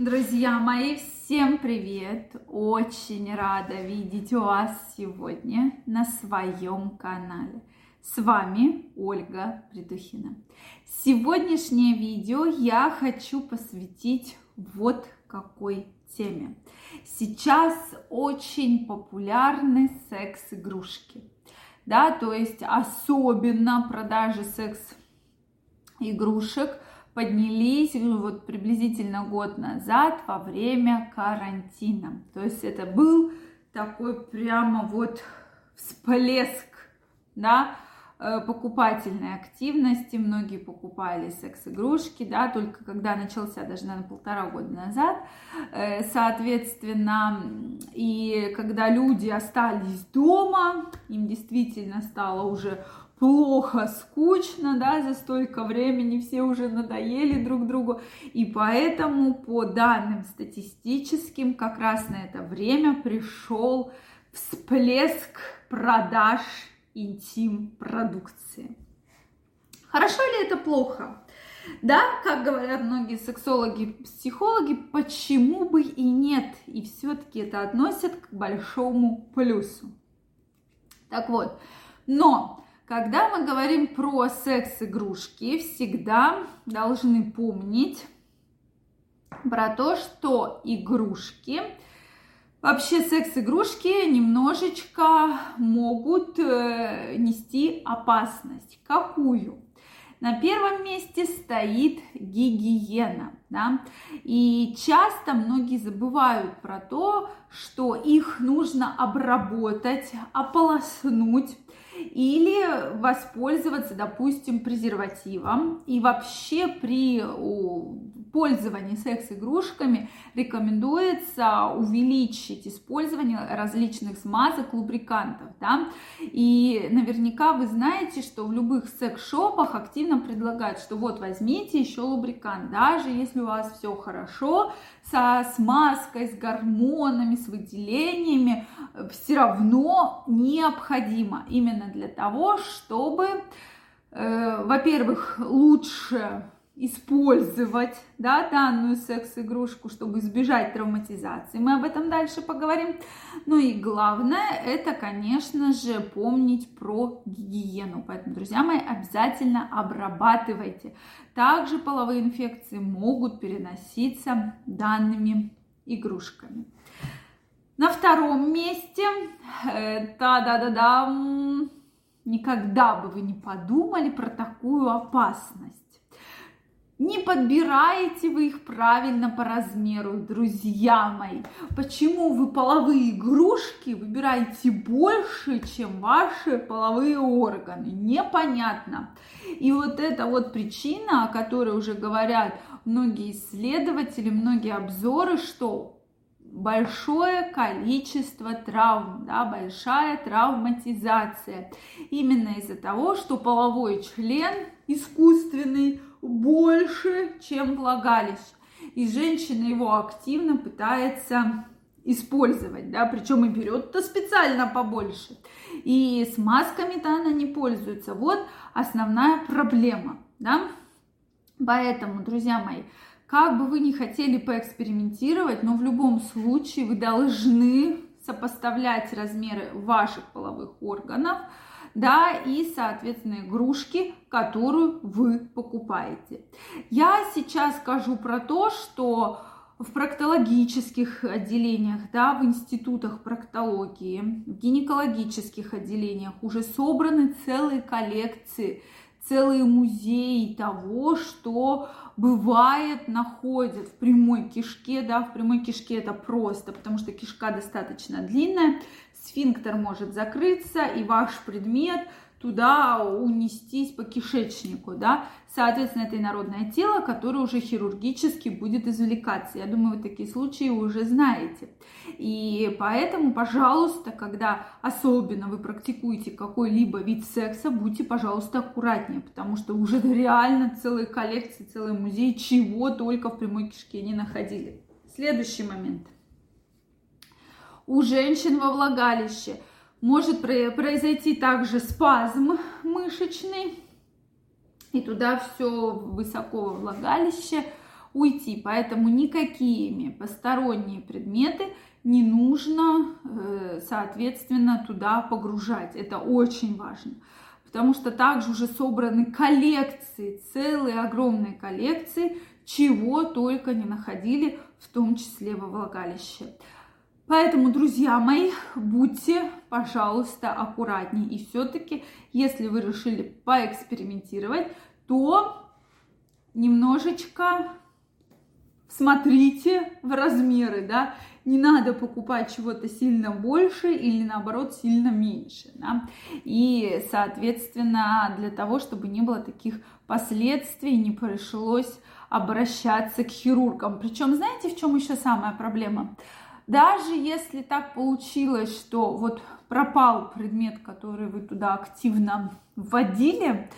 Друзья мои, всем привет! Очень рада видеть вас сегодня на своем канале. С вами Ольга Придухина. Сегодняшнее видео я хочу посвятить вот какой теме. Сейчас очень популярны секс-игрушки. Да, то есть особенно продажи секс-игрушек поднялись вот приблизительно год назад во время карантина. То есть это был такой прямо вот всплеск, да, Э, покупательной активности, многие покупали секс-игрушки, да, только когда начался, даже, наверное, полтора года назад, э, соответственно, и когда люди остались дома, им действительно стало уже плохо, скучно, да, за столько времени все уже надоели друг другу, и поэтому по данным статистическим как раз на это время пришел всплеск продаж интим-продукции. Хорошо ли это плохо? Да, как говорят многие сексологи, психологи, почему бы и нет? И все-таки это относят к большому плюсу. Так вот, но когда мы говорим про секс-игрушки, всегда должны помнить про то, что игрушки Вообще секс-игрушки немножечко могут э, нести опасность. Какую? На первом месте стоит гигиена. Да? И часто многие забывают про то, что их нужно обработать, ополоснуть или воспользоваться, допустим, презервативом. И вообще при пользовании секс-игрушками рекомендуется увеличить использование различных смазок, лубрикантов. Да? И наверняка вы знаете, что в любых секс-шопах активно предлагают, что вот возьмите еще лубрикант, даже если у вас все хорошо, со смазкой, с гормонами, с выделениями, все равно необходимо именно для того, чтобы, э, во-первых, лучше использовать да, данную секс-игрушку, чтобы избежать травматизации. Мы об этом дальше поговорим. Ну и главное, это, конечно же, помнить про гигиену. Поэтому, друзья мои, обязательно обрабатывайте. Также половые инфекции могут переноситься данными игрушками. На втором месте, да-да-да-да, никогда бы вы не подумали про такую опасность не подбираете вы их правильно по размеру, друзья мои. Почему вы половые игрушки выбираете больше, чем ваши половые органы? Непонятно. И вот эта вот причина, о которой уже говорят многие исследователи, многие обзоры, что большое количество травм, да, большая травматизация. Именно из-за того, что половой член искусственный больше, чем влагалище. И женщина его активно пытается использовать, да, причем и берет-то специально побольше. И с масками-то она не пользуется. Вот основная проблема, да. Поэтому, друзья мои, как бы вы ни хотели поэкспериментировать, но в любом случае вы должны сопоставлять размеры ваших половых органов, да, и, соответственно, игрушки, которую вы покупаете. Я сейчас скажу про то, что в проктологических отделениях, да, в институтах проктологии, в гинекологических отделениях уже собраны целые коллекции, целые музеи того, что бывает находят в прямой кишке, да, в прямой кишке это просто, потому что кишка достаточно длинная, сфинктер может закрыться, и ваш предмет туда унестись по кишечнику, да, соответственно, это инородное тело, которое уже хирургически будет извлекаться. Я думаю, вы такие случаи уже знаете. И поэтому, пожалуйста, когда особенно вы практикуете какой-либо вид секса, будьте, пожалуйста, аккуратнее, потому что уже реально целые коллекции, целый музей, чего только в прямой кишке не находили. Следующий момент – у женщин во влагалище. Может произойти также спазм мышечный, и туда все высоко влагалище уйти. Поэтому никакими посторонние предметы не нужно, э, соответственно, туда погружать. Это очень важно. Потому что также уже собраны коллекции, целые огромные коллекции, чего только не находили, в том числе во влагалище. Поэтому, друзья мои, будьте, пожалуйста, аккуратнее. И все-таки, если вы решили поэкспериментировать, то немножечко смотрите в размеры, да, не надо покупать чего-то сильно больше или наоборот сильно меньше, да, и, соответственно, для того, чтобы не было таких последствий, не пришлось обращаться к хирургам. Причем, знаете, в чем еще самая проблема? Даже если так получилось, что вот пропал предмет, который вы туда активно вводили,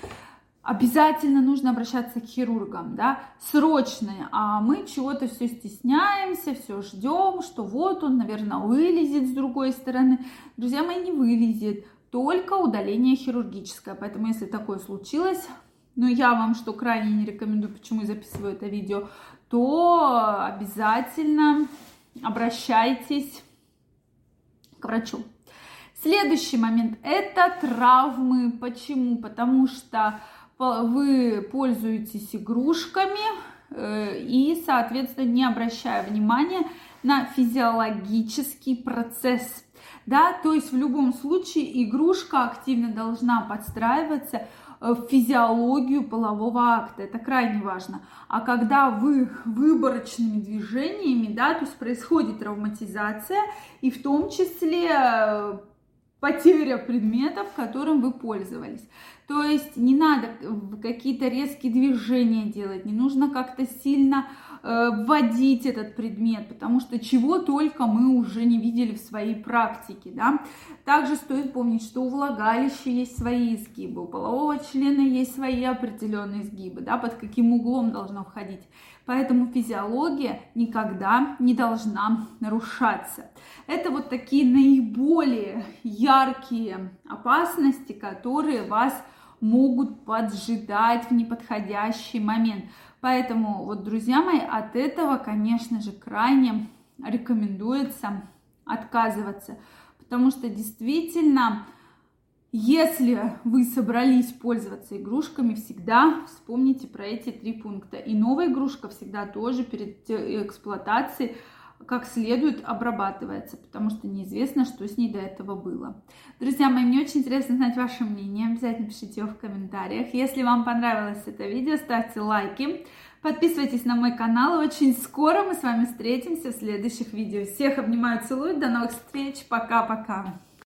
обязательно нужно обращаться к хирургам, да, срочно, а мы чего-то все стесняемся, все ждем, что вот он, наверное, вылезет с другой стороны. Друзья мои, не вылезет, только удаление хирургическое, поэтому если такое случилось, но я вам что крайне не рекомендую, почему я записываю это видео, то обязательно обращайтесь к врачу. Следующий момент – это травмы. Почему? Потому что вы пользуетесь игрушками э, и, соответственно, не обращая внимания на физиологический процесс. Да, то есть в любом случае игрушка активно должна подстраиваться в физиологию полового акта. Это крайне важно. А когда вы выборочными движениями, да, то есть происходит травматизация, и в том числе э, потеря предметов, которым вы пользовались. То есть не надо какие-то резкие движения делать, не нужно как-то сильно э, вводить этот предмет, потому что чего только мы уже не видели в своей практике, да. Также стоит помнить, что у влагалища есть свои изгибы, у полового члена есть свои определенные изгибы, да, под каким углом должно входить. Поэтому физиология никогда не должна нарушаться. Это вот такие наиболее яркие опасности, которые вас могут поджидать в неподходящий момент. Поэтому, вот, друзья мои, от этого, конечно же, крайне рекомендуется отказываться, потому что действительно если вы собрались пользоваться игрушками, всегда вспомните про эти три пункта. И новая игрушка всегда тоже перед эксплуатацией как следует обрабатывается, потому что неизвестно, что с ней до этого было. Друзья мои, мне очень интересно знать ваше мнение, обязательно пишите его в комментариях. Если вам понравилось это видео, ставьте лайки, подписывайтесь на мой канал, очень скоро мы с вами встретимся в следующих видео. Всех обнимаю, целую, до новых встреч, пока-пока!